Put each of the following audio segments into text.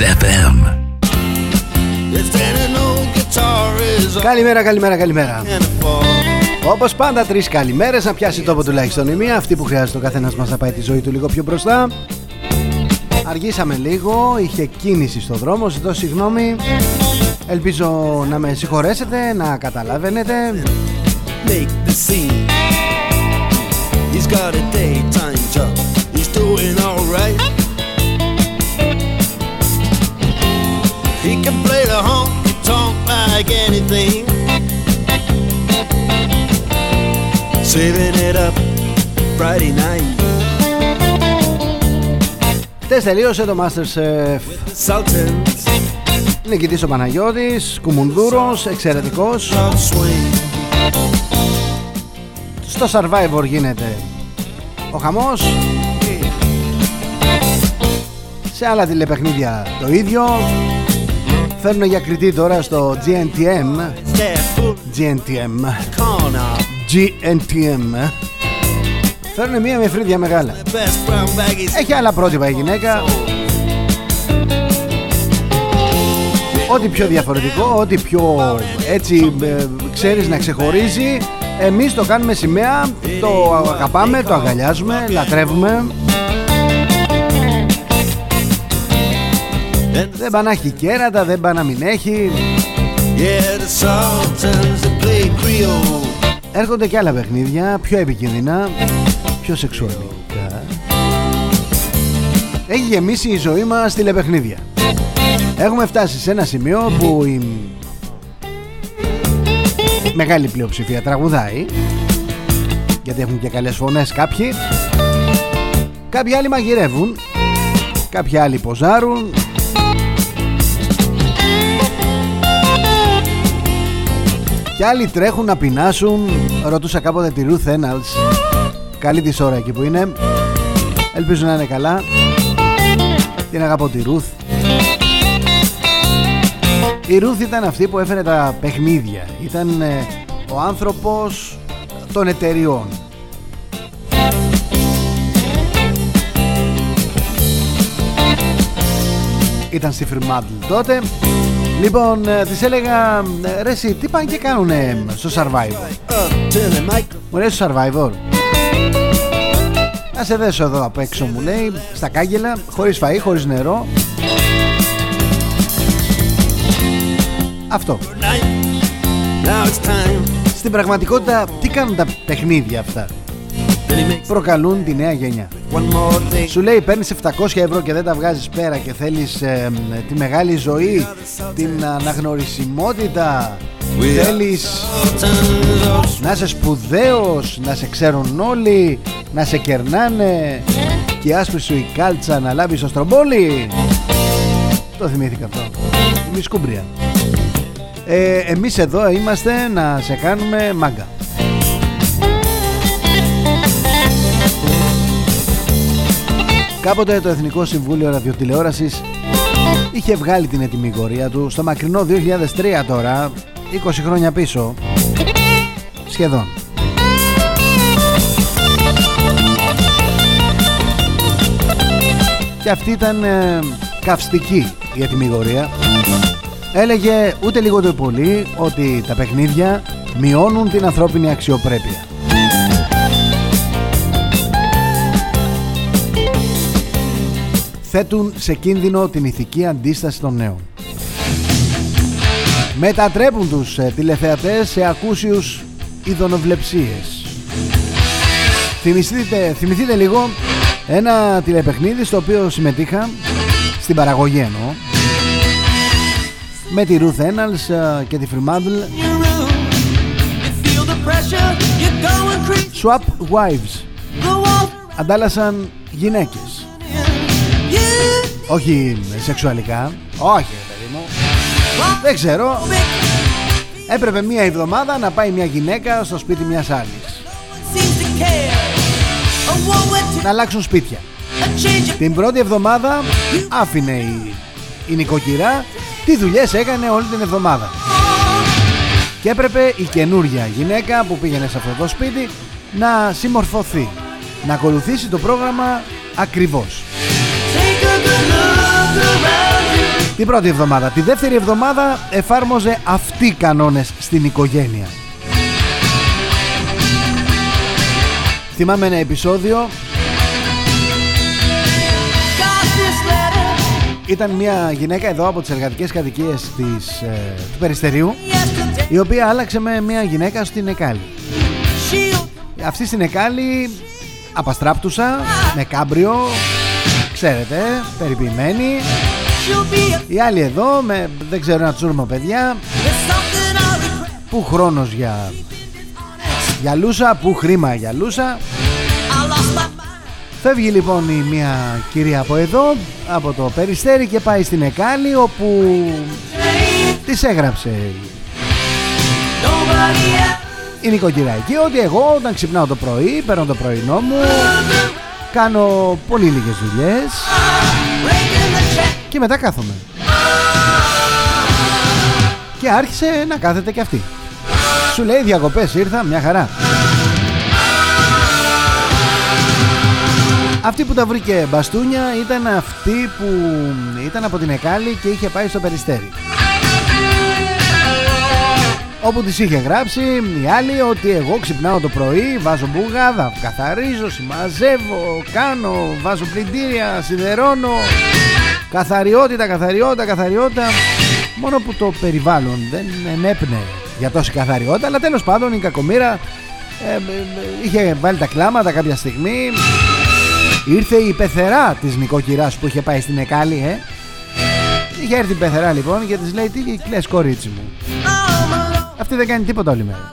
FM. Καλημέρα, καλημέρα, καλημέρα. Όπως πάντα, τρεις καλημέρες. Να πιάσει τόπο τουλάχιστον η μία. Αυτή που χρειάζεται ο καθένας μας να πάει τη ζωή του λίγο πιο μπροστά. Αργήσαμε λίγο, είχε κίνηση στο δρόμο, ζητώ συγγνώμη. Ελπίζω να με συγχωρέσετε, να καταλαβαίνετε. Make the scene. He's got a daytime job. He's doing alright. Anything. Saving it up Friday night. Χτες τελείωσε το Masterchef Νικητής ο Παναγιώτης Κουμουνδούρος, εξαιρετικός. Στο Survivor γίνεται ο χαμός. Σε άλλα τηλεπαιχνίδια το ίδιο Φέρνουν για κριτή τώρα στο GNTM GNTM GNTM Φέρνουν μία με φρύδια μεγάλα. Έχει άλλα πρότυπα η γυναίκα. Ό,τι πιο διαφορετικό Ό,τι πιο έτσι ε, Ξέρεις να ξεχωρίζει Εμείς το κάνουμε σημαία Το αγαπάμε, το αγκαλιάζουμε Λατρεύουμε Δεν πάνε να έχει κέρατα, δεν πάνε να μην έχει. Έρχονται και άλλα παιχνίδια Πιο επικίνδυνα Πιο σεξουαλικά. Έχει γεμίσει η ζωή μας τηλεπαιχνίδια. Έχουμε φτάσει σε ένα σημείο που η μεγάλη πλειοψηφία τραγουδάει γιατί έχουν και καλές φωνές κάποιοι. Κάποιοι άλλοι μαγειρεύουν κάποιοι άλλοι ποζάρουν και άλλοι τρέχουν να πεινάσουν ρωτούσα κάποτε τη Ruth Ennals καλή της ώρα εκεί που είναι ελπίζω να είναι καλά την αγαπώ τη Ruth η Ρούθ ήταν αυτή που έφερε τα παιχνίδια. Ήταν ε, ο άνθρωπος των εταιριών. Ήταν στη Fremantle τότε. Λοιπόν, ε, της έλεγα ε, Ρε εσύ, τι πάνε και κάνουνε στο Survivor Μου λέει στο Survivor Να σε δέσω εδώ απ' έξω μου λέει Στα κάγκελα, χωρίς φαΐ, χωρίς νερό. Αυτό. Στην πραγματικότητα τι κάνουν τα παιχνίδια αυτά; Προκαλούν τη νέα γενιά. Σου λέει παίρνεις 700 ευρώ και δεν τα βγάζεις πέρα Και θέλεις ε, τη μεγάλη ζωή Την αναγνωρισιμότητα. Θέλεις να είσαι σπουδαίος Να σε ξέρουν όλοι Να σε κερνάνε Και άσπρη σου η κάλτσα να λάβεις το στρομπόλι. Το θυμήθηκα αυτό. Η μισκούμπρια. Ε, Εμείς εδώ είμαστε να σε κάνουμε μάγκα Κάποτε το Εθνικό Συμβούλιο Ραδιοτηλεόρασης είχε βγάλει την ετοιμιγορία του στο μακρινό 2003 τώρα, 20 χρόνια πίσω, σχεδόν. Και αυτή ήταν ε, καυστική η ετοιμιγορία έλεγε ούτε λίγο το πολύ ότι τα παιχνίδια μειώνουν την ανθρώπινη αξιοπρέπεια. Θέτουν σε κίνδυνο την ηθική αντίσταση των νέων. Μετατρέπουν τους ε, τηλεθεατές σε ακούσιους ειδωνοβλεψίες. Θυμηθείτε, θυμηθείτε λίγο ένα τηλεπαιχνίδι στο οποίο συμμετείχα στην παραγωγή εννοώ με τη Ruth Ennals ε, και τη Fremantle Swap Wives Αντάλλασαν γυναίκες Όχι σεξουαλικά. Όχι παιδί μου. Δεν ξέρω. Έπρεπε μία εβδομάδα να πάει μια γυναίκα στο σπίτι μιας άλλης. Να αλλάξουν σπίτια. Την πρώτη εβδομάδα άφηνε η, η νοικοκυρά. Τι δουλειές έκανε όλη την εβδομάδα. Και έπρεπε η καινούρια γυναίκα που πήγαινε σε αυτό το σπίτι να συμμορφωθεί, να ακολουθήσει το πρόγραμμα ακριβώς. Την πρώτη εβδομάδα. Τη δεύτερη εβδομάδα εφάρμοζε αυτοί κανόνες στην οικογένεια. Θυμάμαι ένα επεισόδιο Ήταν μια γυναίκα εδώ από τις εργατικές κατοικίες της, ε, του Περιστερίου η οποία άλλαξε με μια γυναίκα στην Εκάλη. Αυτή στην Εκάλη απαστράπτουσα με κάμπριο ξέρετε περιποιημένη η άλλη εδώ με δεν ξέρω ένα τσούρμο παιδιά. Που χρόνος για για λούσα, που χρήμα για λούσα. Φεύγει λοιπόν η μία κυρία από εδώ από το Περιστέρι και πάει στην Εκάλη όπου της έγραψε. Η νοικοκυρά εκεί ότι εγώ όταν ξυπνάω το πρωί παίρνω το πρωινό μου κάνω πολύ λίγες δουλειές. Και μετά κάθομαι. Και άρχισε να κάθεται και αυτή. Σου λέει διακοπές ήρθα μια χαρά. Αυτή που τα βρήκε μπαστούνια ήταν αυτή που ήταν από την Εκάλη και είχε πάει στο Περιστέρι. Όπου της είχε γράψει η άλλη ότι εγώ ξυπνάω το πρωί, βάζω μπουγάδα, καθαρίζω, συμμαζεύω, κάνω, βάζω πλυντήρια, σιδερώνω. Καθαριότητα, καθαριότητα, καθαριότητα. Μόνο που το περιβάλλον δεν ενέπνε για τόση καθαριότητα, αλλά τέλος πάντων η κακομήρα ε, ε, ε είχε βάλει τα κλάματα κάποια στιγμή Ήρθε η πεθερά της νοικοκυράς που είχε πάει στην Εκάλη ε; Είχε έρθει η πεθερά λοιπόν και της λέει τι κλαις κορίτσι μου; Αυτή δεν κάνει τίποτα όλη μέρα.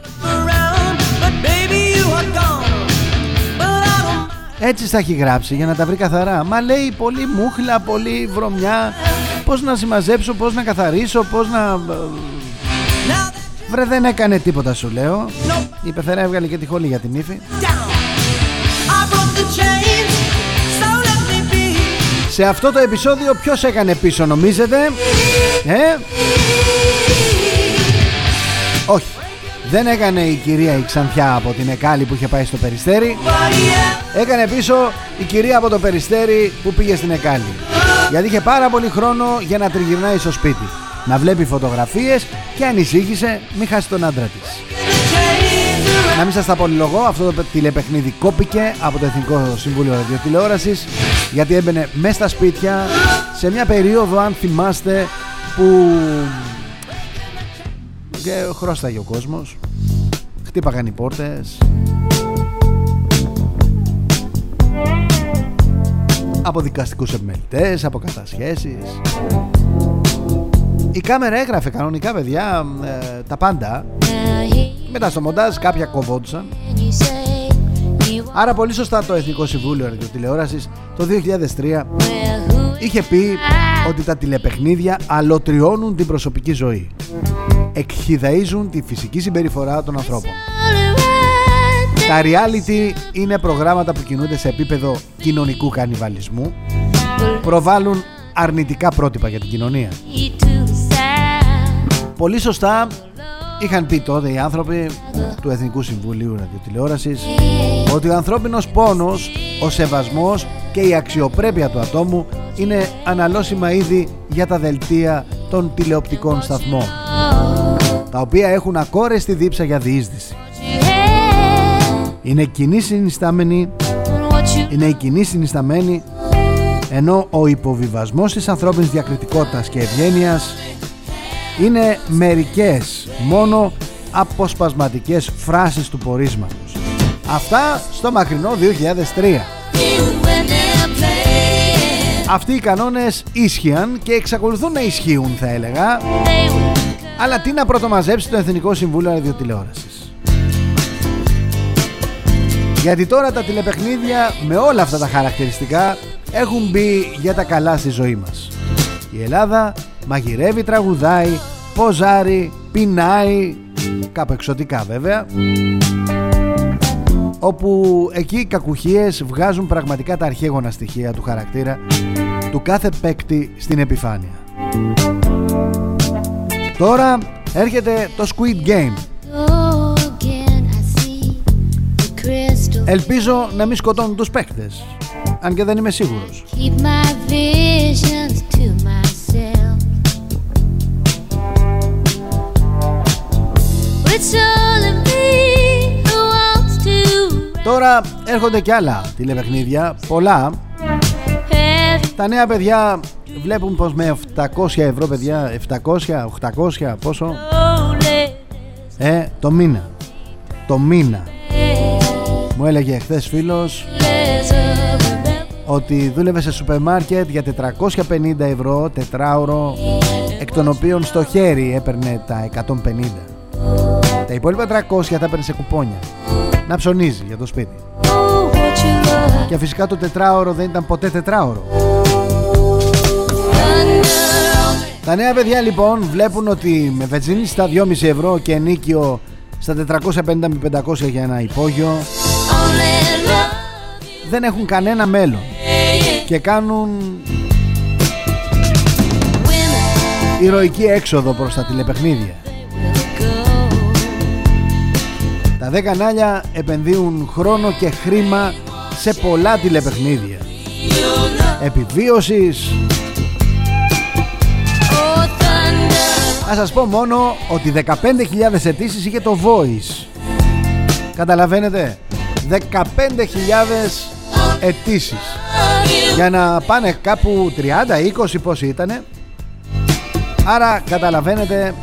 Έτσι στα έχει γράψει για να τα βρει καθαρά. Μα λέει πολύ μούχλα, πολύ βρωμιά. Πώς να συμμαζέψω, πώς να καθαρίσω, πώς να... Βρε δεν έκανε τίποτα σου λέω Η πεθερά έβγαλε και τη χολή για την ύφη Σε αυτό το επεισόδιο ποιος έκανε πίσω νομίζετε; Ε; Όχι. Δεν έκανε η κυρία η Ξανθιά από την Εκάλη που είχε πάει στο Περιστέρι. Έκανε πίσω η κυρία από το Περιστέρι που πήγε στην Εκάλη. Γιατί είχε πάρα πολύ χρόνο για να τριγυρνάει στο σπίτι. Να βλέπει φωτογραφίες και ανησύχησε μην χάσει τον άντρα της. Να μην σας τα πολυλογώ, αυτό το τηλεπαιχνίδι κόπηκε από το Εθνικό Συμβούλιο Ραδιοτηλεόρασης γιατί έμπαινε μέσα στα σπίτια σε μια περίοδο αν θυμάστε που και χρώσταγε ο κόσμος. Χτύπαγαν οι πόρτες. Από δικαστικούς επιμελητές, από κατασχέσεις. Η κάμερα έγραφε κανονικά παιδιά ε, τα πάντα. Μετά στο μοντάζ κάποια κοβόντουσαν. Άρα πολύ σωστά το Εθνικό Συμβούλιο Ραδιοτηλεόρασης το 2003 είχε πει ότι τα τηλεπαιχνίδια αλωτριώνουν την προσωπική ζωή. Εκχυδαίζουν τη φυσική συμπεριφορά των ανθρώπων. Τα reality είναι προγράμματα που κινούνται σε επίπεδο κοινωνικού κανιβαλισμού, προβάλλουν αρνητικά πρότυπα για την κοινωνία. Πολύ σωστά Είχαν πει τότε οι άνθρωποι του Εθνικού Συμβουλίου Ραδιοτηλεόρασης ότι ο ανθρώπινος πόνος, ο σεβασμός και η αξιοπρέπεια του ατόμου είναι αναλώσιμα είδη για τα δελτία των τηλεοπτικών σταθμών τα οποία έχουν ακόρεστη δίψα για διείσδυση. Είναι κοινή συνιστάμενη είναι η κοινή συνισταμένη ενώ ο υποβιβασμός της ανθρώπινης διακριτικότητας και ευγένειας είναι μερικές μόνο αποσπασματικές φράσεις του πορίσματος. Αυτά στο μακρινό 2003. Αυτοί οι κανόνες ίσχυαν και εξακολουθούν να ισχύουν θα έλεγα αλλά τι να πρωτομαζέψει το Εθνικό Συμβούλιο Ραδιοτηλεόρασης. Γιατί τώρα τα τηλεπαιχνίδια με όλα αυτά τα χαρακτηριστικά έχουν μπει για τα καλά στη ζωή μας. Η Ελλάδα μαγειρεύει, τραγουδάει, ποζάρει, πεινάει, κάπου εξωτικά βέβαια, όπου εκεί οι κακουχίες βγάζουν πραγματικά τα αρχαίγωνα στοιχεία του χαρακτήρα του κάθε παίκτη στην επιφάνεια. Τώρα έρχεται το Squid Game. Ελπίζω να μην σκοτώνουν τους παίκτες Αν και δεν είμαι σίγουρος. Τώρα έρχονται και άλλα τηλεπαιχνίδια Πολλά. Τα νέα παιδιά βλέπουν πως με 700 ευρώ παιδιά, 700, 800, πόσο, ε, το μήνα, το μήνα. Μου έλεγε χθες φίλος ότι δούλευε σε σούπερ μάρκετ για 450 ευρώ τετράωρο εκ των οποίων στο χέρι έπαιρνε τα 150 τα υπόλοιπα 300 τα έπαιρνε σε κουπόνια. Να ψωνίζει για το σπίτι. Και φυσικά το τετράωρο δεν ήταν ποτέ τετράωρο τα νέα παιδιά λοιπόν βλέπουν ότι με βενζίνη στα 2,5 ευρώ και ενίκιο στα 450 με 500 για ένα υπόγειο δεν έχουν κανένα μέλλον και κάνουν ηρωική έξοδο προς τα τηλεπαιχνίδια. Τα 10 κανάλια επενδύουν χρόνο και χρήμα σε πολλά τηλεπαιχνίδια επιβίωσης Ας σας πω μόνο ότι 15.000 αιτήσεις είχε το Voice. Καταλαβαίνετε; 15.000 αιτήσεις. Για να πάνε κάπου 30, 20 πόσοι ήτανε. Άρα καταλαβαίνετε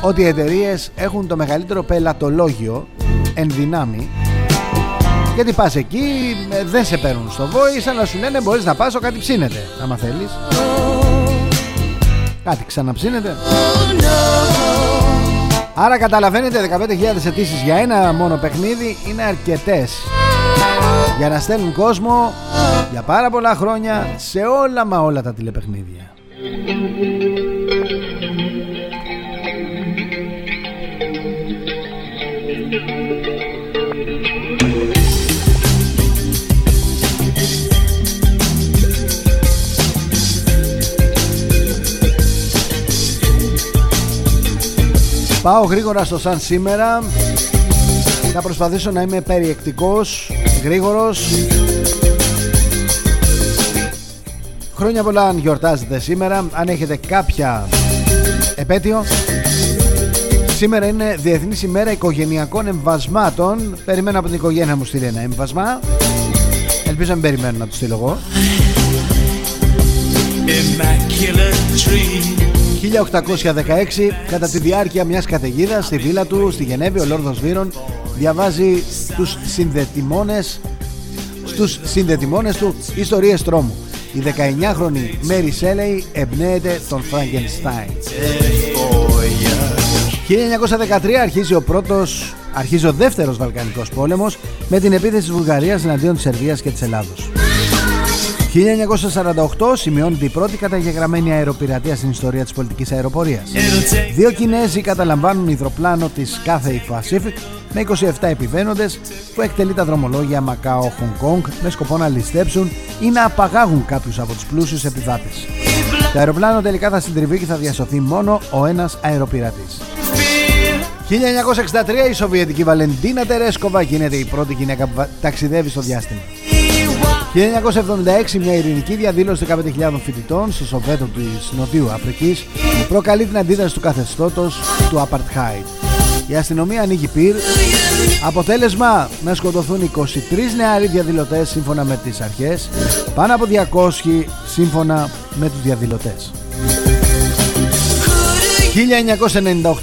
ότι οι εταιρείες έχουν το μεγαλύτερο πελατολόγιο εν δυνάμει. Γιατί πας εκεί ε, δεν σε παίρνουν στο voice αλλά σου λένε μπορείς να πας κάτι ψήνεται. Άμα θέλεις Κάτι ξαναψύνεται Άρα καταλαβαίνετε 15.000 αιτήσεις για ένα μόνο παιχνίδι είναι αρκετές για να στέλνουν κόσμο για πάρα πολλά χρόνια σε όλα μα όλα τα τηλεπαιχνίδια. Πάω γρήγορα στο σαν σήμερα. Θα προσπαθήσω να είμαι περιεκτικός Γρήγορος. Χρόνια πολλά αν γιορτάζετε σήμερα Αν έχετε κάποια επέτειο. Σήμερα είναι Διεθνής ημέρα οικογενειακών εμβασμάτων. Περιμένω από την οικογένεια μου στείλει ένα εμβασμά Ελπίζω να μην περιμένω να το στείλω εγώ 1816 κατά τη διάρκεια μιας καταιγίδα στη βίλα του στη Γενέβη ο Λόρδος Βύρον διαβάζει τους συνδετημόνες στους συνδετημόνες του ιστορίες τρόμου. Η 19χρονη Μέρι Σέλεϊ εμπνέεται τον Φραγκενστάιν. 1913 αρχίζει ο πρώτος αρχίζει ο δεύτερος Βαλκανικός πόλεμος με την επίθεση της Βουλγαρίας εναντίον της Σερβίας και της Ελλάδος 1948 σημειώνεται η πρώτη καταγεγραμμένη αεροπειρατεία στην ιστορία της πολιτικής αεροπορίας. Δύο Κινέζοι καταλαμβάνουν υδροπλάνο της Cathay Pacific με 27 επιβαίνοντες που εκτελεί τα δρομολόγια Μακάο Χονγκ Κόνγκ με σκοπό να ληστέψουν ή να απαγάγουν κάποιους από τους πλούσιους επιβάτες. Το αεροπλάνο τελικά θα συντριβεί και θα διασωθεί μόνο ο ένας αεροπειρατής. 1963 η Σοβιετική Βαλεντίνα Τερέσκοβα γίνεται η πρώτη γυναίκα που ταξιδεύει στο διάστημα. 1976 μια ειρηνική διαδήλωση 15.000 φοιτητών στο Σοβέτο της Νοτιού Αφρικής προκαλεί την αντίδραση του καθεστώτος του Apartheid. Η αστυνομία ανοίγει πυρ. Αποτέλεσμα να σκοτωθούν 23 νεαροί διαδηλωτές σύμφωνα με τις αρχές, πάνω από 200 σύμφωνα με τους διαδηλωτές.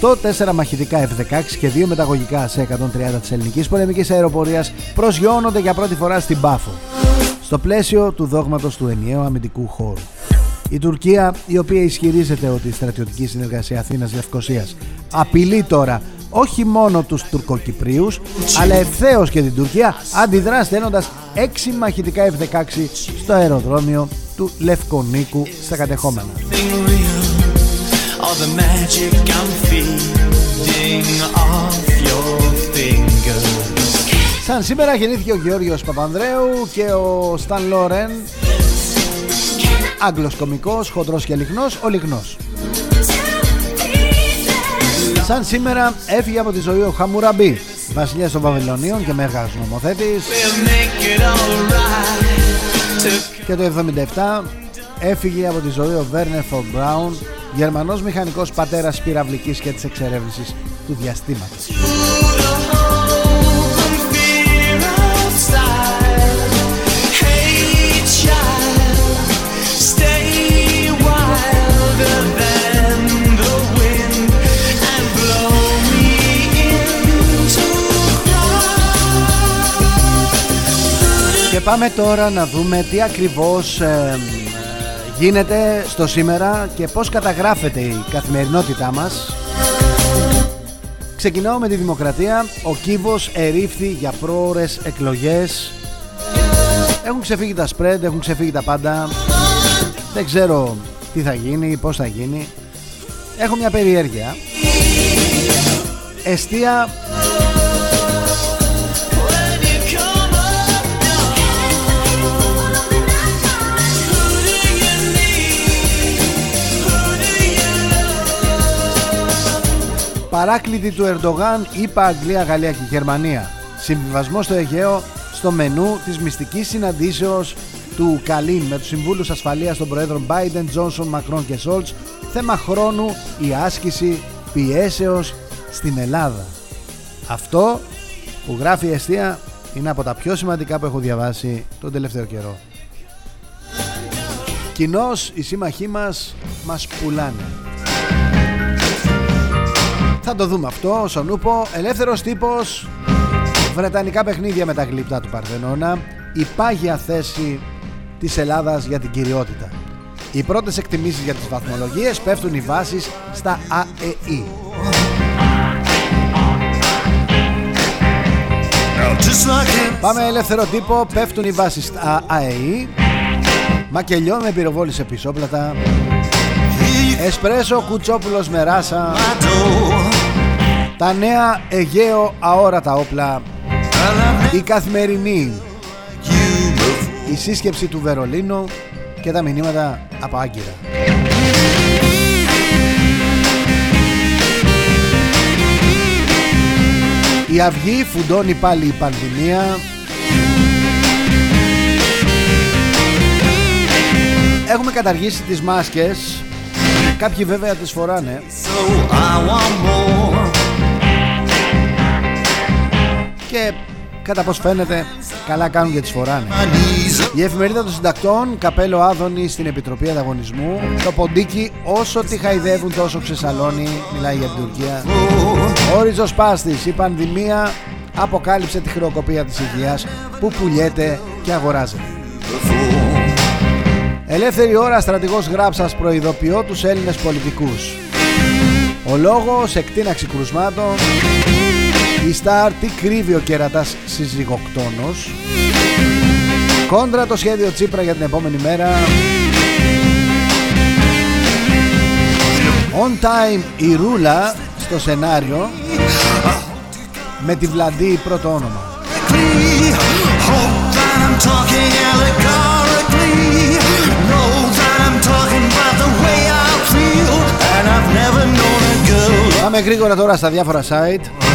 1998, 4 μαχητικά F-16 και 2 μεταγωγικά σε 130 της ελληνικής πολεμικής αεροπορίας προσγειώνονται για πρώτη φορά στην Πάφο στο πλαίσιο του δόγματος του ενιαίου αμυντικού χώρου. Η Τουρκία, η οποία ισχυρίζεται ότι η στρατιωτική συνεργασία Αθήνας-Λευκοσίας απειλεί τώρα όχι μόνο τους τουρκοκυπρίους αλλά ευθέως και την Τουρκία αντιδρά στέλνοντας 6 μαχητικά F-16 στο αεροδρόμιο του Λευκονίκου στα κατεχόμενα. Σαν σήμερα γεννήθηκε ο Γεώργιος Παπανδρέου και ο Σταν Λόρεν Άγγλος κομικός, χοντρός και λιχνός, ο λιχνός Σαν σήμερα έφυγε από τη ζωή ο Χαμουραμπή Βασιλιάς των Βαβυλωνίων και μέγας νομοθέτης. Και το 1977 έφυγε από τη ζωή ο Βέρνερ Φορ Μπράουν Γερμανός μηχανικός πατέρας πυραυλικής και της εξερεύνησης του διαστήματος πάμε τώρα να δούμε τι ακριβώς ε, γίνεται στο σήμερα και πώς καταγράφεται η καθημερινότητά μας. Ξεκινάω με τη δημοκρατία. Ο Κίβος ερήφθη για πρόορες εκλογές. Έχουν ξεφύγει τα spread, έχουν ξεφύγει τα πάντα. Δεν ξέρω τι θα γίνει, πώς θα γίνει. Έχω μια περιέργεια. Εστία Παράκλητη του Ερντογάν είπα Αγγλία, Γαλλία και Γερμανία. Συμβιβασμό στο Αιγαίο στο μενού της μυστικής συναντήσεως του Καλίν με τους συμβούλους ασφαλείας των Προέδρων Biden, Johnson, Μακρόν και Σόλτς θέμα χρόνου η άσκηση πιέσεως στην Ελλάδα. Αυτό που γράφει η αιστεία είναι από τα πιο σημαντικά που έχω διαβάσει τον τελευταίο καιρό. Κοινώς οι σύμμαχοί μας μας πουλάνε. Θα το δούμε αυτό στον Ούπο. Ελεύθερος τύπος. Βρετανικά παιχνίδια με τα γλύπτα του Παρθενώνα. Η πάγια θέση της Ελλάδας για την κυριότητα. Οι πρώτες εκτιμήσεις για τις βαθμολογίες πέφτουν οι βάσεις στα ΑΕΗ. Πάμε ελεύθερο τύπο, πέφτουν οι βάσεις στα ΑΕΗ. Μακελιό με πυροβόλησε πισόπλατα. Εσπρέσο κουτσόπουλος με ράσα. Τα νέα Αιγαίο αόρατα όπλα. Η καθημερινή. Η σύσκεψη του Βερολίνου Και τα μηνύματα από Άγκυρα. Η Αυγή φουντώνει πάλι η πανδημία. Έχουμε καταργήσει τις μάσκες. Κάποιοι βέβαια τις φοράνε και κατά πως φαίνεται καλά κάνουν και τις φοράνε. Η εφημερίδα των συντακτών, καπέλο Άδωνη στην Επιτροπή Ανταγωνισμού, το ποντίκι όσο τη χαϊδεύουν τόσο ξεσαλώνει, μιλάει για την Τουρκία. Ο ριζοσπάστης, η πανδημία αποκάλυψε τη χρεοκοπία της υγείας που πουλιέται και αγοράζεται. Ελεύθερη ώρα στρατηγός Γράψας προειδοποιώ τους Έλληνες πολιτικούς. Ο λόγος εκτείναξη κρουσμάτων η Σταρ τι κρύβει ο κερατάς συζυγοκτόνος. Κόντρα το σχέδιο Τσίπρα για την επόμενη μέρα. On time η Ρούλα στο σενάριο. Με τη Βλαντή πρώτο όνομα. Πάμε γρήγορα τώρα στα διάφορα site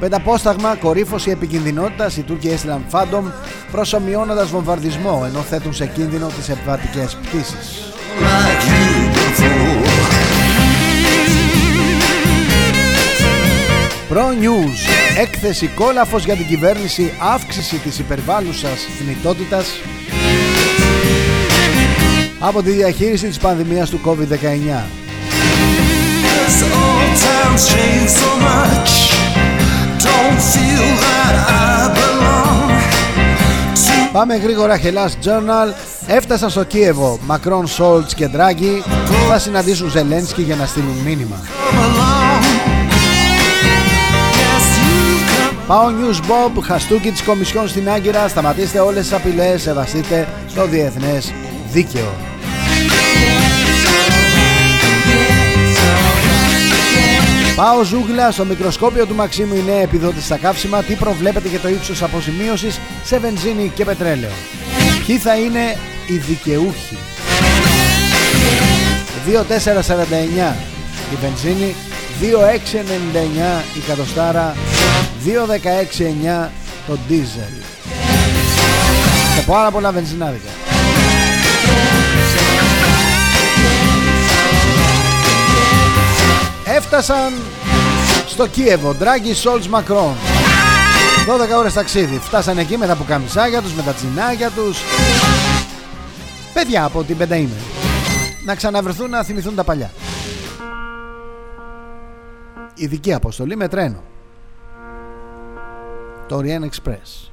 Πενταπόσταγμα, κορύφωση επικινδυνότητας, οι Τούρκοι έστειλαν Φάντομ προσομοιώνοντας βομβαρδισμό ενώ θέτουν σε κίνδυνο τις επιβατικές πτήσεις. Pro News. Έκθεση κόλαφος για την κυβέρνηση Αύξηση της υπερβάλλουσας θνητότητας. Από τη διαχείριση της πανδημίας του COVID-19 Πάμε γρήγορα Hellas Journal Έφτασαν στο Κίεβο Μακρόν, Σόλτς και Ντράγκη. Θα συναντήσουν Ζελένσκι για να στείλουν μήνυμα. Πάω News Bob Χαστούκι της Κομισιόν στην Άγκυρα. Σταματήστε όλες τις απειλές. Σεβαστείτε το διεθνές δίκαιο Πάω ζούγκλα στο μικροσκόπιο του Μαξίμου η νέα επιδότηση στα καύσιμα. Τι προβλέπετε για το ύψος αποζημίωσης σε βενζίνη και πετρέλαιο; Ποιοι θα είναι οι δικαιούχοι; 2,449 η βενζίνη, 2,699 η κατοστάρα, 2,169 το ντίζελ. Και πάρα πολλά βενζινάδικα. Έφτασαν στο Κίεβο. Ντράγκη Σόλτς Μακρόν. 12 ώρες ταξίδι. Φτάσαν εκεί με τα πουκαμισάγια τους Με τα τσινάγια τους. Παιδιά από την πενταήμερη Να ξαναβρεθούν να θυμηθούν τα παλιά. Ειδική αποστολή με τρένο. Το Orient Express.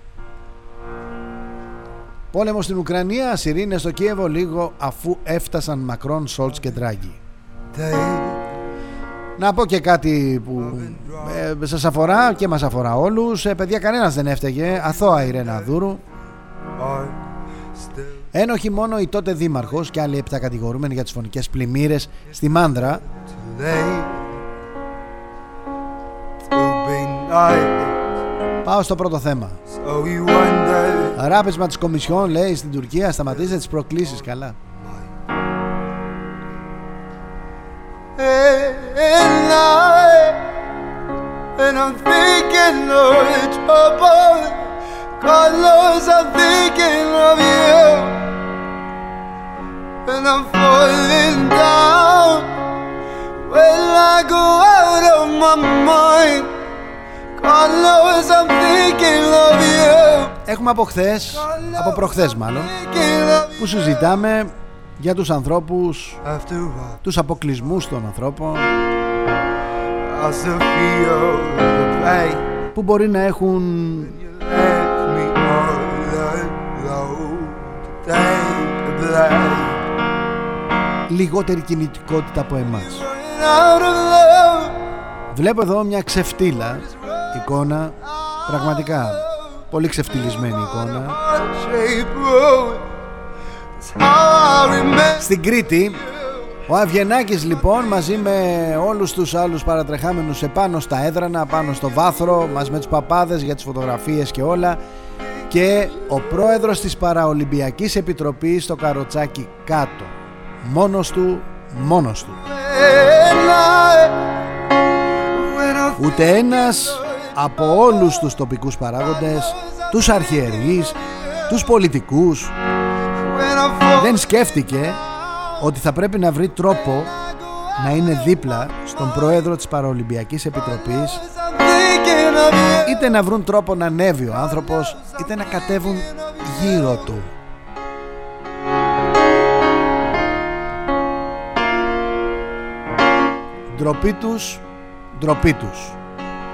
Πόλεμο στην Ουκρανία, σιρήνες στο Κίεβο λίγο αφού έφτασαν Μακρόν, Σόλτς και Ντράγκη. Να πω και κάτι που ε, σας αφορά και μας αφορά όλους. Ε, παιδιά κανένας δεν έφταιγε. Αθώα η Ρένα Δούρου. Ένοχοι μόνο η τότε δήμαρχος και άλλοι επτά κατηγορούμενοι για τις φωνικές πλημμύρες στη Μάνδρα. Πάω στο πρώτο θέμα. Ράπισμα της Κομισιόν λέει στην Τουρκία σταματήστε τις προκλήσεις καλά. Έχουμε από χθες από προχθές μάλλον, που συζητάμε για τους ανθρώπους Τους αποκλεισμούς των ανθρώπων Που μπορεί να έχουν Λιγότερη κινητικότητα από εμάς Βλέπω εδώ μια ξεφτύλα εικόνα Πραγματικά πολύ ξεφτυλισμένη εικόνα στην Κρήτη ο Αβγενάκης λοιπόν μαζί με όλους τους άλλους παρατρεχάμενους επάνω στα έδρανα, πάνω στο βάθρο μαζί με τους παπάδες για τις φωτογραφίες και όλα και ο πρόεδρος της Παραολυμπιακής Επιτροπής στο Καροτσάκι κάτω. Μόνος του, μόνος του. Ούτε ένας από όλους τους τοπικούς παράγοντες τους αρχιερείς, τους πολιτικούς δεν σκέφτηκε ότι θα πρέπει να βρει τρόπο να είναι δίπλα στον πρόεδρο της Παραολυμπιακής Επιτροπής είτε να βρουν τρόπο να ανέβει ο άνθρωπος είτε να κατέβουν γύρω του ντροπή τους ντροπή τους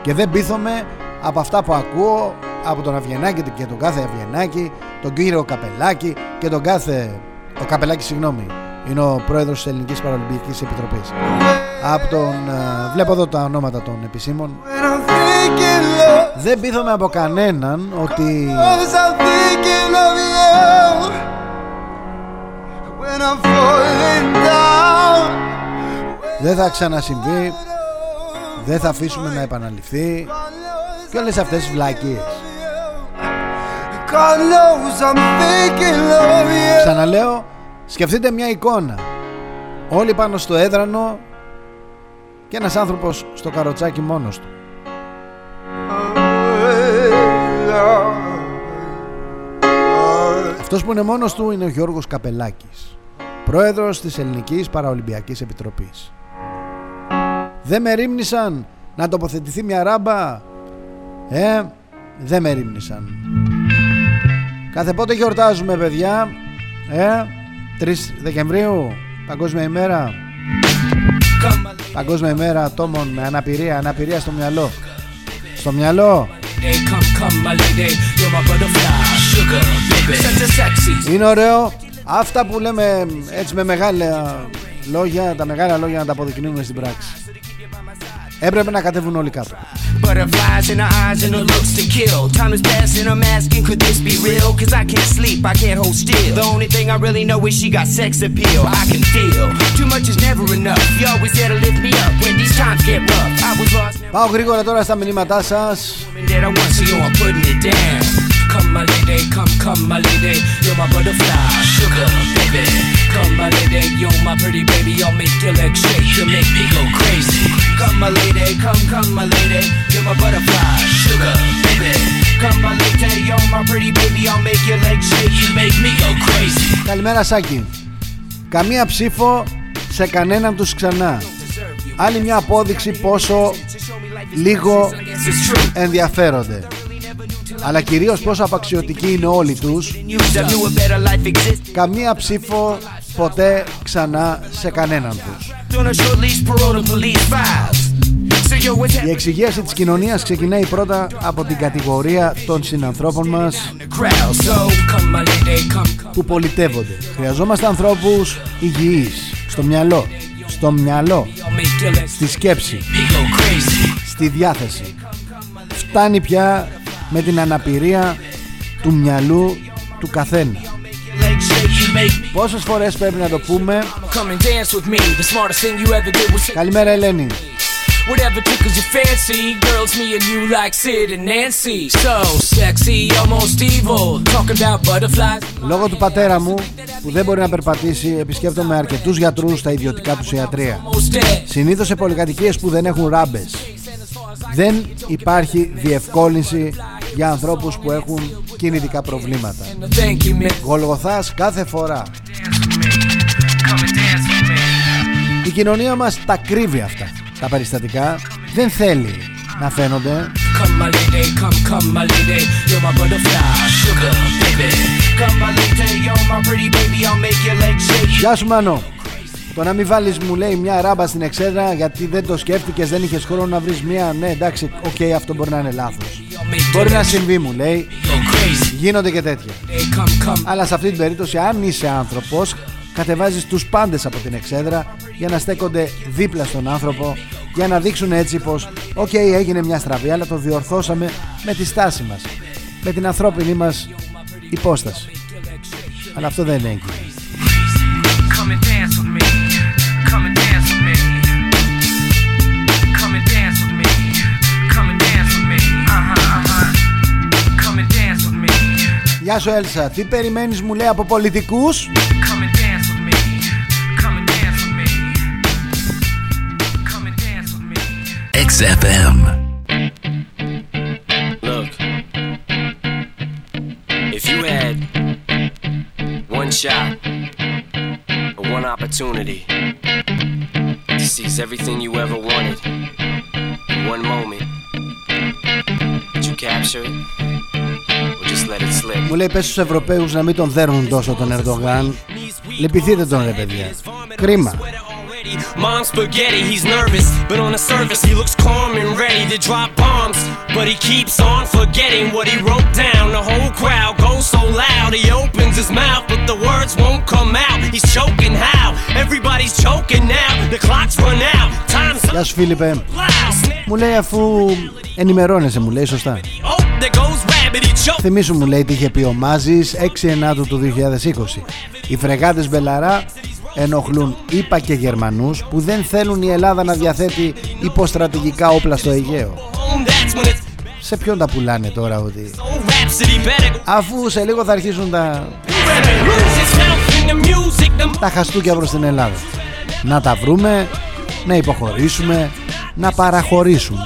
και δεν πείθομαι από αυτά που ακούω από τον Αβγενάκη και τον κάθε Αβγενάκη, τον κύριο Καπελάκη και τον κάθε. Ο Καπελάκη, συγγνώμη, είναι ο πρόεδρος της Ελληνικής Παραλυμπιακής Επιτροπής. Από τον. Ε, βλέπω εδώ τα ονόματα των επισήμων. Δεν πείθομαι από κανέναν ότι. Δεν θα ξανασυμβεί Δεν θα αφήσουμε να επαναληφθεί Και όλες αυτές τις βλακίες Ξαναλέω, σκεφτείτε μια εικόνα. Όλοι πάνω στο έδρανο και ένας άνθρωπος στο καροτσάκι μόνος του. Αυτός που είναι μόνος του είναι ο Γιώργος Καπελάκης, πρόεδρος της Ελληνικής Παραολυμπιακής Επιτροπής. Δεν με ρίμνησαν να τοποθετηθεί μια ράμπα. Ε, δεν με ρίμνησαν. Κάθε πότε γιορτάζουμε παιδιά Ε 3 Δεκεμβρίου Παγκόσμια ημέρα. Παγκόσμια ημέρα ατόμων με αναπηρία Αναπηρία στο μυαλό. Στο μυαλό. Είναι ωραίο. Αυτά που λέμε έτσι με μεγάλα λόγια Τα μεγάλα λόγια να τα αποδεικνύουμε στην πράξη Έπρεπε να κατέβουν όλοι κάτω. Butterflies in her eyes and her looks to kill. Time is passing, I'm asking, could this be real? Cause I can't sleep, I can't hold still. The only thing I really know is she got sex appeal. I can feel too much is never enough. You always there to lift me up when these times get rough. I was lost. Πάω γρήγορα τώρα στα μηνύματά σας. Come my lady, come, come my lady, you're my butterfly, sugar baby. Come my lady, you're my pretty baby, I'll make your legs shake, you make me go crazy. Come my lady, come, come my lady, you're my butterfly, sugar baby. Come my lady, you're my pretty baby, I'll make your legs shake, you make me go crazy. Καλημέρα Σάκη. Καμία ψήφο σε κανέναν τους ξανά. Άλλη μια απόδειξη πόσο λίγο ενδιαφέρονται αλλά κυρίως πόσο απαξιωτικοί είναι όλοι τους καμία ψήφο ποτέ ξανά σε κανέναν τους η εξηγίαση της κοινωνίας ξεκινάει πρώτα από την κατηγορία των συνανθρώπων μας που πολιτεύονται. Χρειαζόμαστε ανθρώπους υγιείς, στο μυαλό, στο μυαλό, στη σκέψη, στη διάθεση. Φτάνει πια με την αναπηρία του μυαλού του καθένα. Πόσες φορές πρέπει να το πούμε; Καλημέρα Ελένη. Whatever tickles your fancy Girls, me and you like Sid and Nancy. So sexy, almost evil. Talking about butterflies. Λόγω του πατέρα μου που δεν μπορεί να περπατήσει επισκέπτομαι αρκετούς γιατρούς στα ιδιωτικά του ιατρία. Συνήθως σε πολυκατοικίες που δεν έχουν ράμπες. Δεν υπάρχει διευκόλυνση για ανθρώπους που έχουν κινητικά προβλήματα. Γολγοθάς κάθε φορά. Η κοινωνία μας τα κρύβει αυτά. Τα περιστατικά δεν θέλει να φαίνονται. Γεια σου Μάνο. Το να μην βάλεις μου λέει μια ράμπα στην εξέδρα γιατί δεν το σκέφτηκες, δεν είχες χρόνο να βρεις μια. Ναι εντάξει, OK okay, αυτό μπορεί να είναι λάθος Μπορεί να συμβεί μου λέει. Γίνονται και τέτοια. Αλλά σε αυτή την περίπτωση αν είσαι άνθρωπος κατεβάζεις τους πάντες από την εξέδρα για να στέκονται δίπλα στον άνθρωπο για να δείξουν έτσι πως OK okay, έγινε μια στραβή αλλά το διορθώσαμε με τη στάση μας με την ανθρώπινη μας υπόσταση αλλά αυτό δεν έγινε Γεια σου Έλσα, τι περιμένεις μου λέει από πολιτικούς XFM. Look, if you had one shot or one opportunity to seize everything you ever wanted in one moment, would you capture it? Μου λέει πες στους Ευρωπαίους να μην τον δέρνουν τόσο τον Ερντογάν Λυπηθείτε τον ρε παιδιά Κρίμα Mom's spaghetti, he's nervous, but on the surface he looks calm and ready to drop bombs. But he keeps on forgetting what he wrote down. The whole crowd goes so loud, he opens his mouth, but the words won't come out. He's choking how? Everybody's choking now. The clock's run out. Time's Γεια σου Φίλιππε. Μου λέει αφού ενημερώνεσαι, μου λέει σωστά. Θυμήσου μου λέει τι είχε πει ο Μάζης 6 Ενάτου του 2020. Οι φρεγάτες Μπελαρά ενοχλούν ΙΠΑ και Γερμανούς που δεν θέλουν η Ελλάδα να διαθέτει υποστρατηγικά όπλα στο Αιγαίο. Σε ποιον τα πουλάνε τώρα ότι αφού σε λίγο θα αρχίσουν τα τα χαστούκια προς την Ελλάδα. Να τα βρούμε, να υποχωρήσουμε, να παραχωρήσουμε.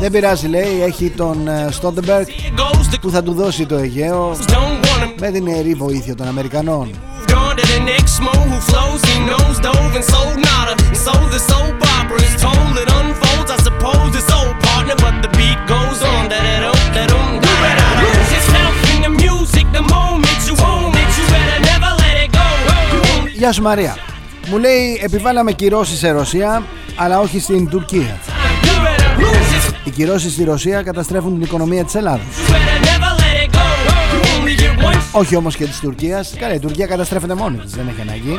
Δεν πειράζει, λέει: Έχει τον Στόντεμπεργκ που θα του δώσει το Αιγαίο με την νεαρή βοήθεια των Αμερικανών. Γεια σα, Μαρία. Μου λέει επιβάλαμε κυρώσεις σε Ρωσία αλλά όχι στην Τουρκία. Οι κυρώσεις στη Ρωσία καταστρέφουν την οικονομία της Ελλάδας. Όχι όμως και της Τουρκίας Καλά η Τουρκία καταστρέφεται μόνη της Δεν έχει ανάγκη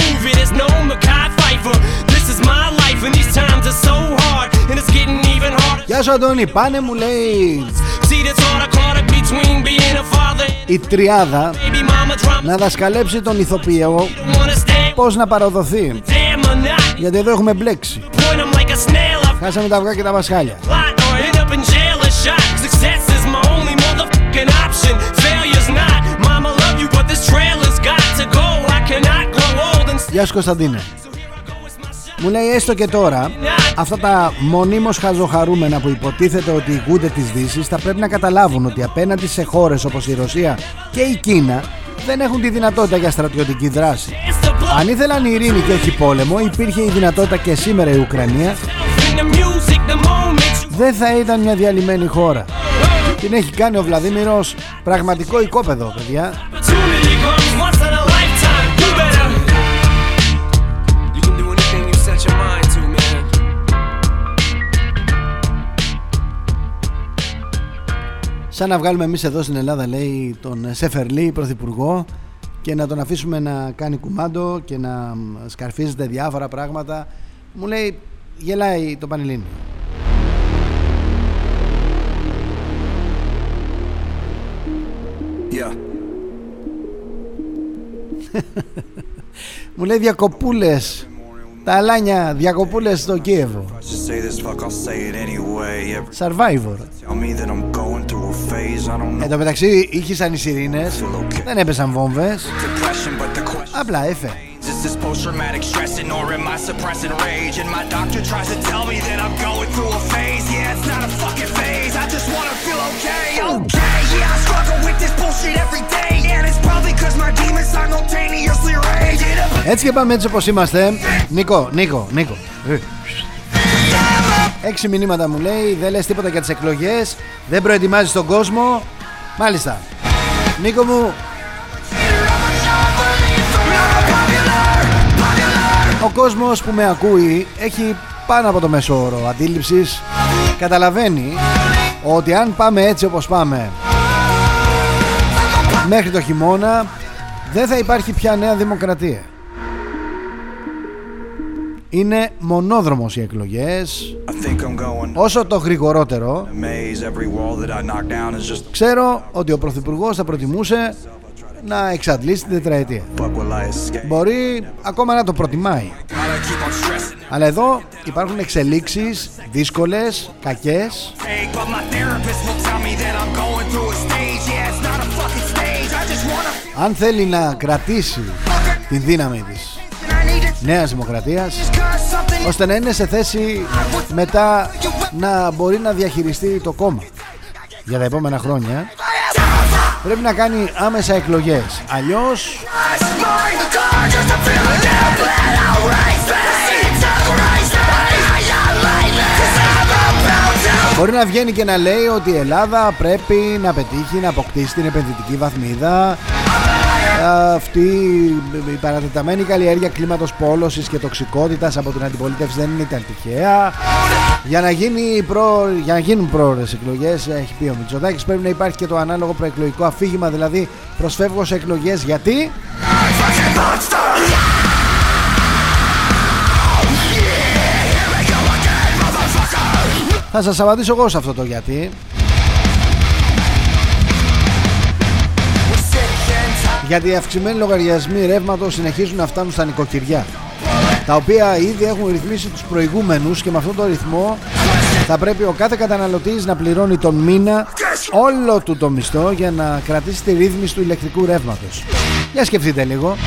Γεια σου Αντώνη, πάνε μου λέει. Η τριάδα να δασκαλέψει τον ηθοποιό. Πώς να παραδοθεί. Γιατί εδώ έχουμε μπλέξει. Χάσαμε τα αυγά και τα βασκάλια. Failures not, mama love you, Γεια σου Κωνσταντίνε. Μου λέει έστω και τώρα Αυτά τα μονίμως χαζοχαρούμενα που υποτίθεται ότι ηγούνται της Δύσης Θα πρέπει να καταλάβουν ότι απέναντι σε χώρες όπως η Ρωσία και η Κίνα Δεν έχουν τη δυνατότητα για στρατιωτική δράση. Αν ήθελαν ειρήνη και όχι πόλεμο Υπήρχε η δυνατότητα και σήμερα η Ουκρανία Δεν θα ήταν μια διαλυμένη χώρα. Την έχει κάνει ο Βλαδίμηρος πραγματικό οικόπεδο παιδιά Σαν να βγάλουμε εμείς εδώ στην Ελλάδα λέει τον Σεφερλί πρωθυπουργό και να τον αφήσουμε να κάνει κουμάντο και να σκαρφίζεται διάφορα πράγματα. Μου λέει γελάει το Πανελλήνιο. Yeah. μου λέει διακοπούλες τα αλάνια διακοπούλες στο Κίεβο. Survivor. Εν τω μεταξύ ήχησαν οι σιρήνες. Δεν έπεσαν βόμβες. Απλά έφε Is this post-traumatic stress and or am I suppressing rage? And my doctor tries to tell me that I'm going through a phase Yeah, it's not a fucking phase, I just wanna feel okay Okay, yeah, I struggle with this bullshit every day And it's probably cause my demons simultaneously rage Έτσι και πάμε έτσι όπως είμαστε Νίκο, Νίκο, Νίκο Έξι μηνύματα μου λέει Δεν λες τίποτα για τις εκλογές Δεν προετοιμάζεις τον κόσμο Μάλιστα Νίκο μου Ο κόσμος που με ακούει Έχει πάνω από το μέσο όρο αντίληψης. Καταλαβαίνει Ότι αν πάμε έτσι όπως πάμε Μέχρι το χειμώνα Δεν θα υπάρχει πια νέα δημοκρατία. Είναι μονόδρομος οι εκλογές. Όσο το γρηγορότερο Ξέρω ότι ο Πρωθυπουργός θα προτιμούσε να εξαντλήσει την τετραετία. Μπορεί ακόμα να το προτιμάει. Αλλά εδώ υπάρχουν εξελίξεις δύσκολες, κακές. Αν θέλει να κρατήσει την δύναμη της Νέας Δημοκρατίας ώστε να είναι σε θέση μετά να μπορεί να διαχειριστεί το κόμμα για τα επόμενα χρόνια πρέπει να κάνει άμεσα εκλογές. Αλλιώς Μπορεί να βγαίνει και να λέει ότι η Ελλάδα πρέπει να πετύχει να αποκτήσει την επενδυτική βαθμίδα αυτή η παρατεταμένη καλλιέργεια κλίματος πόλωσης και τοξικότητας από την αντιπολίτευση δεν είναι ήταν τυχαία. Για να, γίνει προ... για να γίνουν πρόορες εκλογές έχει πει ο Μητσοτάκης πρέπει να υπάρχει και το ανάλογο προεκλογικό αφήγημα δηλαδή προσφεύγω σε εκλογές γιατί; Θα σας απαντήσω εγώ σε αυτό το γιατί γιατί οι αυξημένοι λογαριασμοί ρεύματος συνεχίζουν να φτάνουν στα νοικοκυριά τα οποία ήδη έχουν ρυθμίσει τους προηγούμενους και με αυτόν τον ρυθμό θα πρέπει ο κάθε καταναλωτής να πληρώνει τον μήνα όλο του το μισθό για να κρατήσει τη ρύθμιση του ηλεκτρικού ρεύματος. Για σκεφτείτε λίγο.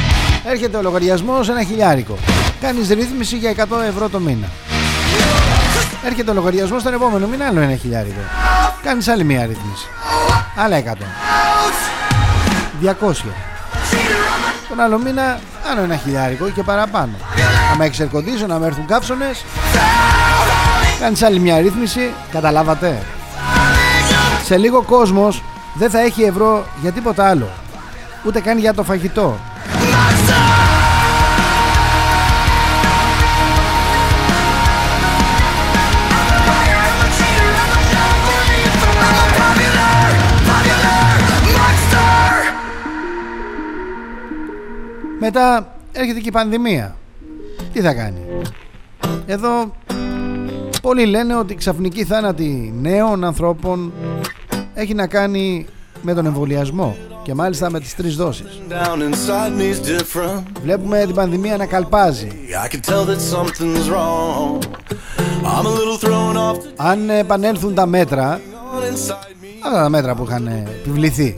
Έρχεται ο λογαριασμός ένα χιλιάρικο. Κάνεις ρύθμιση για 100 ευρώ το μήνα. Έρχεται ο λογαριασμός τον επόμενο μήνα άλλο ένα χιλιάρικο. Κάνεις άλλη μία ρύθμιση. Άλλα 100. 200 τον άλλο μήνα άλλο ένα χιλιάρικο και παραπάνω. Άμα έχεις air να με έρθουν καύσονες, κάνεις άλλη μια ρύθμιση, καταλάβατε. Σε λίγο κόσμος δεν θα έχει ευρώ για τίποτα άλλο. Ούτε καν για το φαγητό. Μετά έρχεται και η πανδημία. Τι θα κάνει; Εδώ Πολλοί λένε ότι η ξαφνική θάνατη νέων ανθρώπων έχει να κάνει με τον εμβολιασμό και μάλιστα με τις τρεις δόσεις. Βλέπουμε την πανδημία να καλπάζει. Αν επανέλθουν τα μέτρα, αυτά τα μέτρα που είχαν επιβληθεί,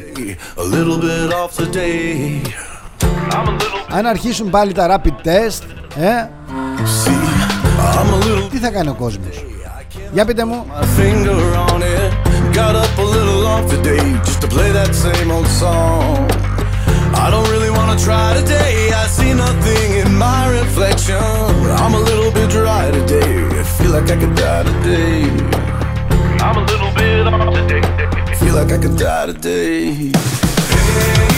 αν αρχίσουν πάλι τα rapid test, ε, τι θα κάνει ο κόσμος. Για πείτε μου. Got up a little off today just to play that same old song. I don't really want to try today. I see nothing in my reflection. I'm a little bit dry today. I feel like I could die today. I'm a little bit off today. Feel like I could die today. Hey,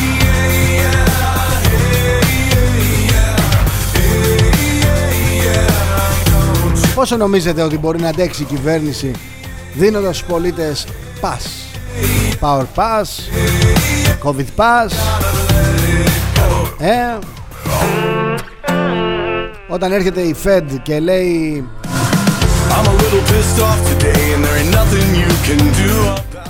Πόσο νομίζετε ότι μπορεί να αντέξει η κυβέρνηση δίνοντας στους πολίτες Pass; Power Pass Covid Pass ε, Όταν έρχεται η Fed και λέει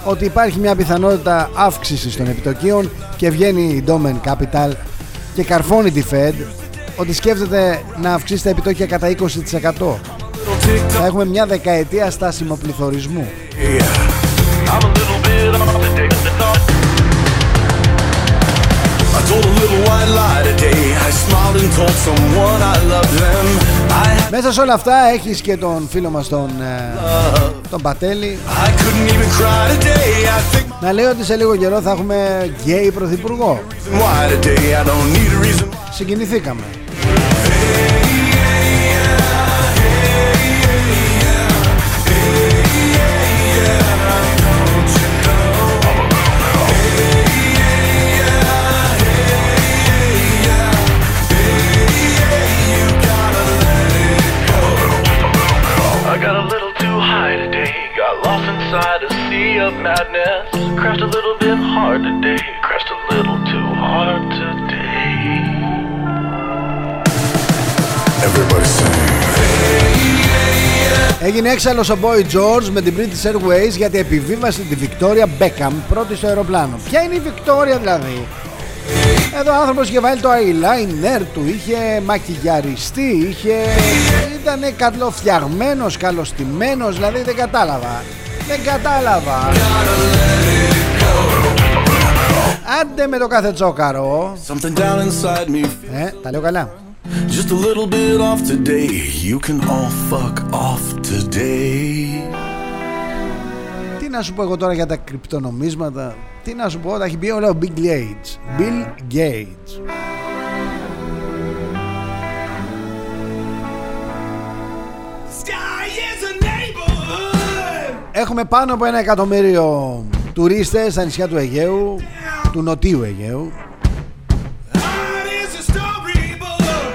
ότι υπάρχει μια πιθανότητα αύξησης των επιτοκίων και βγαίνει η Domen Capital και καρφώνει τη Fed ότι σκέφτεται να αυξήσει τα επιτόκια κατά 20% θα έχουμε μια δεκαετία στάσιμο πληθωρισμού. Μέσα σε όλα αυτά έχεις και τον φίλο μας τον, ε, τον Πατέλη. Να λέει ότι σε λίγο καιρό θα έχουμε γκέι πρωθυπουργό. Συγκινηθήκαμε of madness. Crashed a little bit hard today. Crashed a little too hard today. Everybody sing. Έγινε έξαλλος ο Boy George με την British Airways γιατί επιβίβασε τη Victoria Beckham πρώτη στο αεροπλάνο. Ποια είναι η Victoria δηλαδή; Εδώ ο άνθρωπος είχε βάλει το eyeliner του, είχε μακιγιαριστεί, είχε... ήταν καλοφτιαγμένος, καλοστημένος, δηλαδή δεν κατάλαβα. Δεν κατάλαβα. Άντε με το κάθε τσόκαρο Ε, τα λέω καλά. Just a little bit off today. You can all fuck off today. Τι να σου πω εγώ τώρα για τα κρυπτονομίσματα; Τι να σου πω, τα έχει πει όλα ο Bill Gates. Bill Gates Έχουμε πάνω από ένα εκατομμύριο τουρίστες στα νησιά του Αιγαίου, του Νοτίου Αιγαίου.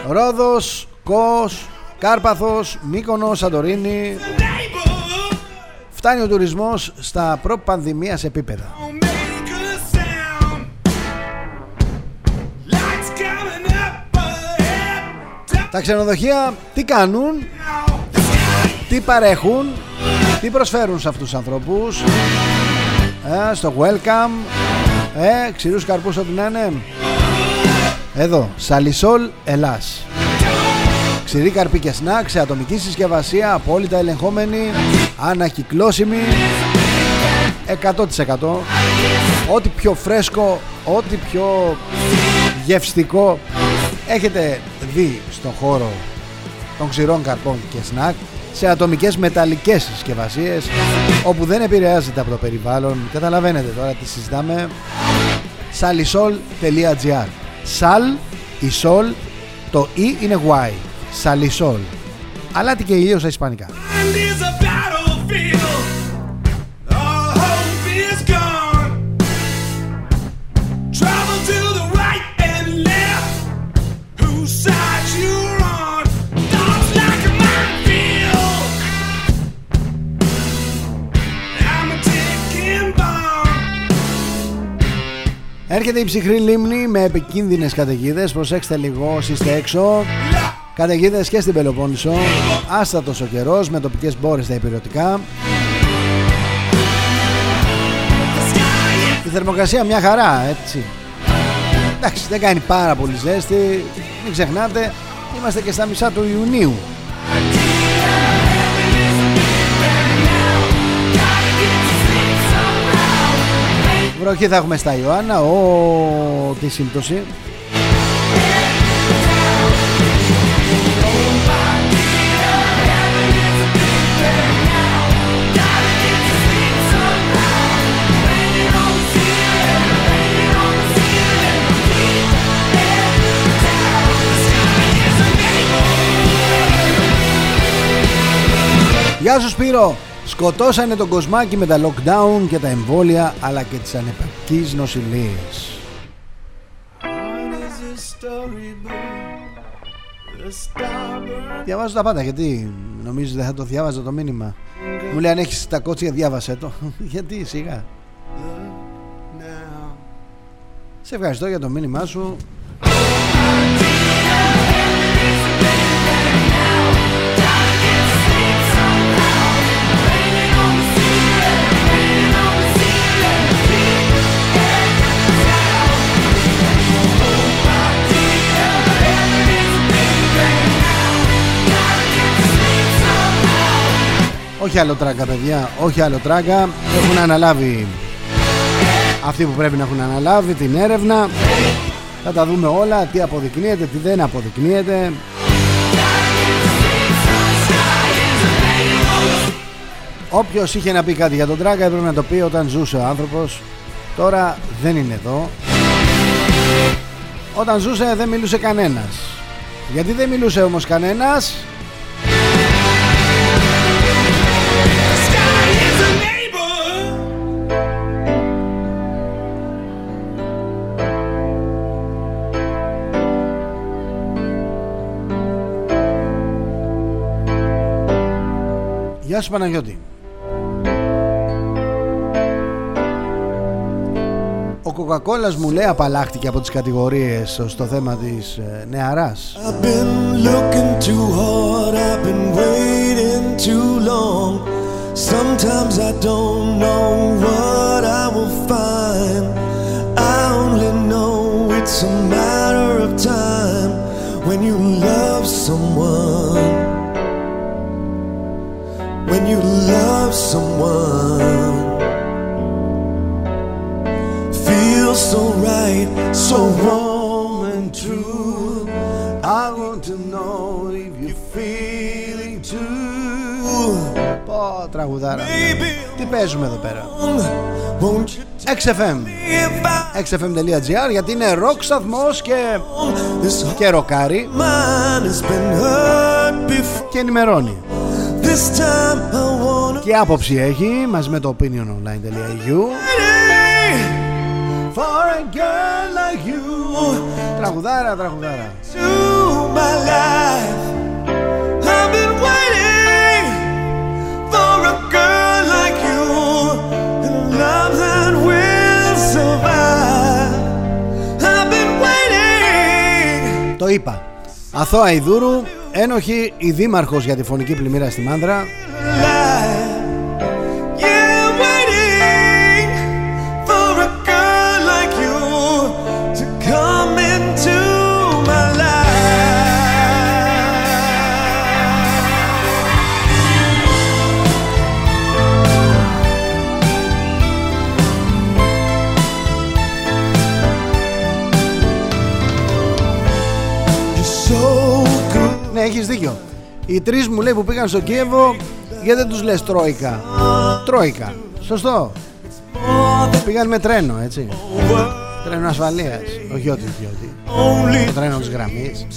Ρόδος, Κος, Κάρπαθος, Μύκονος, Σαντορίνη. Φτάνει ο τουρισμός στα προ-πανδημίας επίπεδα. Τα ξενοδοχεία τι κάνουν, τι παρέχουν τι προσφέρουν σε αυτούς τους ανθρώπους; Ε, Στο welcome. Ε, Ξηρούς καρπούς ό,τι να είναι. Εδώ Σαλισόλ Ελλάς. Ξηρή καρπή και σνακ σε ατομική συσκευασία Απόλυτα ελεγχόμενη Ανακυκλώσιμη. 100% Ό,τι πιο φρέσκο Ό,τι πιο γευστικό Έχετε δει στον χώρο των ξηρών καρπών και σνακ σε ατομικές μεταλλικές συσκευασίες όπου δεν επηρεάζεται από το περιβάλλον. Καταλαβαίνετε τώρα τι συζητάμε. Salisol.gr Σαλ, η σολ, το E είναι Y. Salisol. Αλλά και ήλιο στα ισπανικά Έρχεται η ψυχρή λίμνη με επικίνδυνες καταιγίδες. Προσέξτε λίγο όσοι είστε έξω. Καταιγίδες και στην Πελοπόννησο. Άστατος ο καιρός με τοπικές μπόρες στα υπηρετικά. Η θερμοκρασία μια χαρά έτσι. Εντάξει δεν κάνει πάρα πολύ ζέστη. Μην ξεχνάτε Είμαστε και στα μισά του Ιουνίου Βροχή θα έχουμε στα Ιωάννα Ω, τι σύμπτωση Γεια σου Σπύρο! Σκοτώσανε τον κοσμάκι με τα lockdown και τα εμβόλια αλλά και τις ανεπαρκείς νοσηλίες. Διαβάζω τα πάντα γιατί νομίζω δεν θα το διάβαζα το μήνυμα. Μου λέει αν έχεις τα κότσια διάβασέ το. γιατί σιγά. Σε ευχαριστώ για το μήνυμά σου. Όχι άλλο τράγκα παιδιά. Όχι άλλο τράγκα. Έχουν αναλάβει Αυτοί που πρέπει να έχουν αναλάβει την έρευνα. Θα τα δούμε όλα. Τι αποδεικνύεται, τι δεν αποδεικνύεται. Όποιος είχε να πει κάτι για τον Τράγκα έπρεπε να το πει όταν ζούσε ο άνθρωπος. Τώρα δεν είναι εδώ. Όταν ζούσε δεν μιλούσε κανένας. Γιατί δεν μιλούσε όμως κανένας; Γεια σου Παναγιώτη Ο Κοκακόλας μου λέει απαλλάχτηκε από τις κατηγορίες στο θέμα της ε, νεαράς I've been looking too hard, I've been waiting too long Sometimes I don't know what I will find I only know it's a matter of time When you love someone when you love someone. Feels so right, so warm and true. I want to know if you're feeling too. Πω τραγουδάρα. Τι παίζουμε εδώ πέρα. XFM XFM.gr γιατί είναι rock σταθμός και και ροκάρι και ενημερώνει και άποψη έχει μαζί με το opiniononline.eu For a girl like you Τραγουδάρα, τραγουδάρα my life I've been waiting For a girl like you And love that will survive I've been waiting Το είπα Αθώα Ιδούρου Ένοχη η δήμαρχος για τη φωνική πλημμύρα στη Μάνδρα έχεις δίκιο. Οι τρεις μου λέει που πήγαν στο Κίεβο γιατί δεν τους λες Τρόικα; Τρόικα. Σωστό. Πήγαν με τρένο έτσι. Τρένο ασφαλείας. Όχι ό,τι όχι ό,τι. Το τρένο της γραμμής.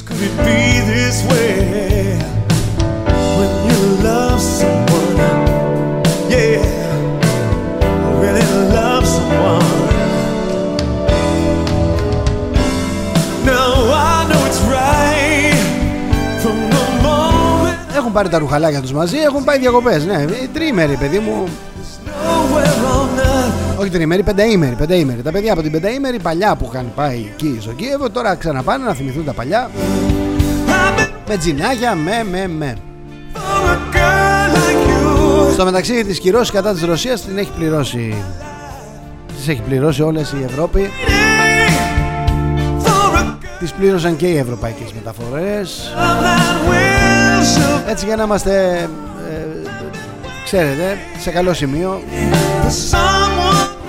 Πάρει τα ρουχαλάκια τους μαζί Έχουν πάει διακοπές Ναι, τρίμερη παιδί μου όχι τριήμερη, πενταήμερη, πενταήμερη. Τα παιδιά από την πενταήμερη παλιά που είχαν πάει εκεί στο Κίεβο τώρα ξαναπάνε να θυμηθούν τα παλιά. Με τζινάκια, με, με, με. Στο μεταξύ της κυρώσης κατά της Ρωσίας την έχει πληρώσει Τις έχει πληρώσει όλες η Ευρώπη Τις πλήρωσαν και οι ευρωπαϊκές μεταφορές Έτσι για να είμαστε ε, Ξέρετε σε καλό σημείο.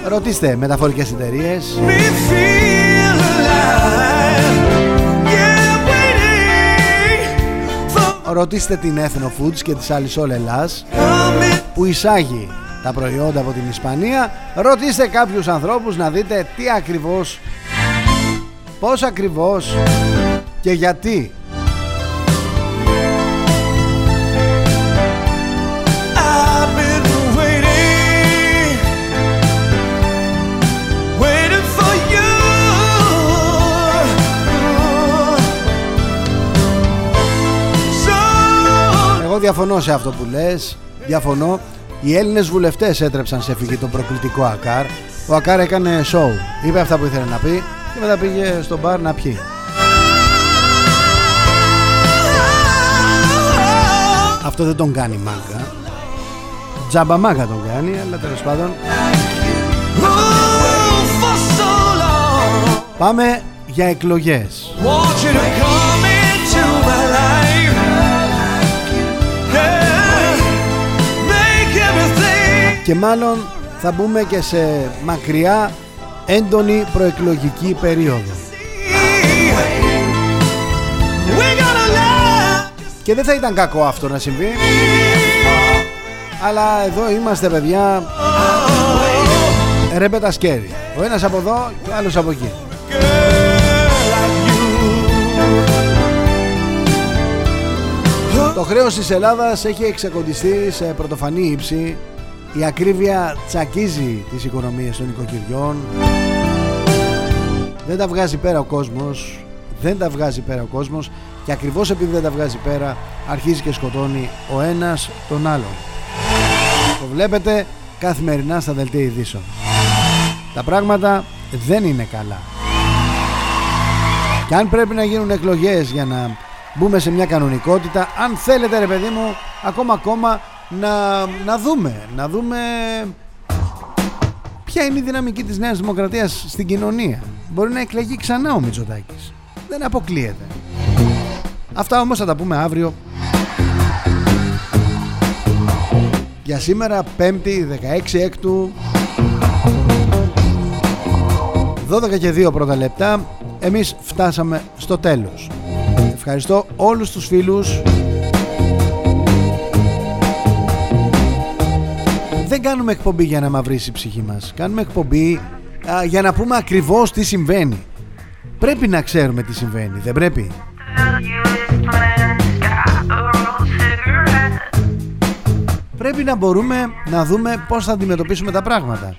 Ρωτήστε μεταφορικές εταιρείες. Ρωτήστε την Ethno Foods και τις άλλες όλες Ελλάς που εισάγει τα προϊόντα από την Ισπανία. Ρωτήστε κάποιους ανθρώπους να δείτε τι ακριβώς πως ακριβώς και γιατί Εγώ διαφωνώ σε αυτό που λες. Διαφωνώ. Οι Έλληνες βουλευτές έτρεψαν σε φυγή τον προκλητικό Ακάρ. Ο Ακάρ έκανε show Είπε αυτά που ήθελε να πει Και μετά πήγε στο μπαρ να πιει. Αυτό δεν τον κάνει μάγκα. Τζάμπα μάγκα τον κάνει Αλλά τέλος πάντων. Πάμε για εκλογές και μάλλον θα μπούμε και σε μακριά έντονη προεκλογική περίοδο. Και δεν θα ήταν κακό αυτό να συμβεί. Αλλά εδώ είμαστε παιδιά. Ρέμπετα σκέρι Ο ένας από εδώ και ο άλλος από εκεί. Το χρέος της Ελλάδας έχει εξακοντιστεί σε πρωτοφανή ύψη η ακρίβεια τσακίζει τις οικονομίες των οικοκυριών. Δεν τα βγάζει πέρα ο κόσμος. Δεν τα βγάζει πέρα ο κόσμος. Και ακριβώς επειδή δεν τα βγάζει πέρα Αρχίζει και σκοτώνει ο ένας τον άλλον. Το βλέπετε καθημερινά στα δελτία ειδήσεων. Τα πράγματα δεν είναι καλά. Και αν πρέπει να γίνουν εκλογές για να μπούμε σε μια κανονικότητα Αν θέλετε ρε παιδί μου Ακόμα ακόμα να, να δούμε, να δούμε ποια είναι η δυναμική της Νέας Δημοκρατίας στην κοινωνία. Μπορεί να εκλεγεί ξανά ο Μητσοτάκης. Δεν αποκλείεται. Αυτά όμως θα τα πούμε αύριο. Για σήμερα 5η 16 Έκτου 12 και 2 πρώτα λεπτά Εμείς φτάσαμε στο τέλος Ευχαριστώ όλους τους φίλους δεν κάνουμε εκπομπή για να μαυρίσει η ψυχή μας. Κάνουμε εκπομπή για να πούμε ακριβώς τι συμβαίνει. Πρέπει να ξέρουμε τι συμβαίνει, δεν πρέπει; Πρέπει να μπορούμε να δούμε πώς θα αντιμετωπίσουμε τα πράγματα.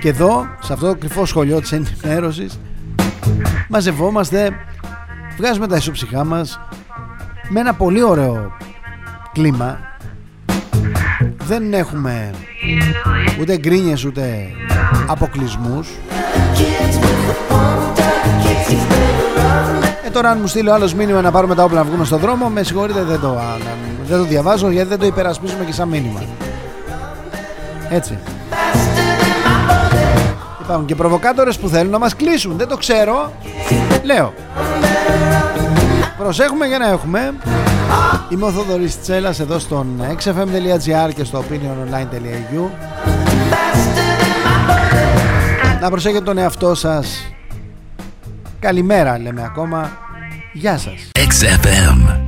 Και εδώ, σε αυτό το κρυφό σχολείο της ενημέρωσης, μαζευόμαστε, βγάζουμε τα ισοψυχά μας με ένα πολύ ωραίο κλίμα δεν έχουμε ούτε γκρίνιες ούτε αποκλεισμούς. Ε, τώρα αν μου στείλει ο άλλος μήνυμα να πάρουμε τα όπλα να βγούμε στον δρόμο με συγχωρείτε δεν το, δεν το διαβάζω γιατί δεν το υπερασπίζουμε και σαν μήνυμα. Έτσι. Υπάρχουν και προβοκάτορες που θέλουν να μας κλείσουν. Δεν το ξέρω. Λέω. Προσέχουμε για να έχουμε Είμαι ο Θοδωρής Τσέλας εδώ στον xfm.gr και στο opiniononline.eu Να προσέχετε τον εαυτό σας. Καλημέρα λέμε ακόμα. Γεια σας. XFM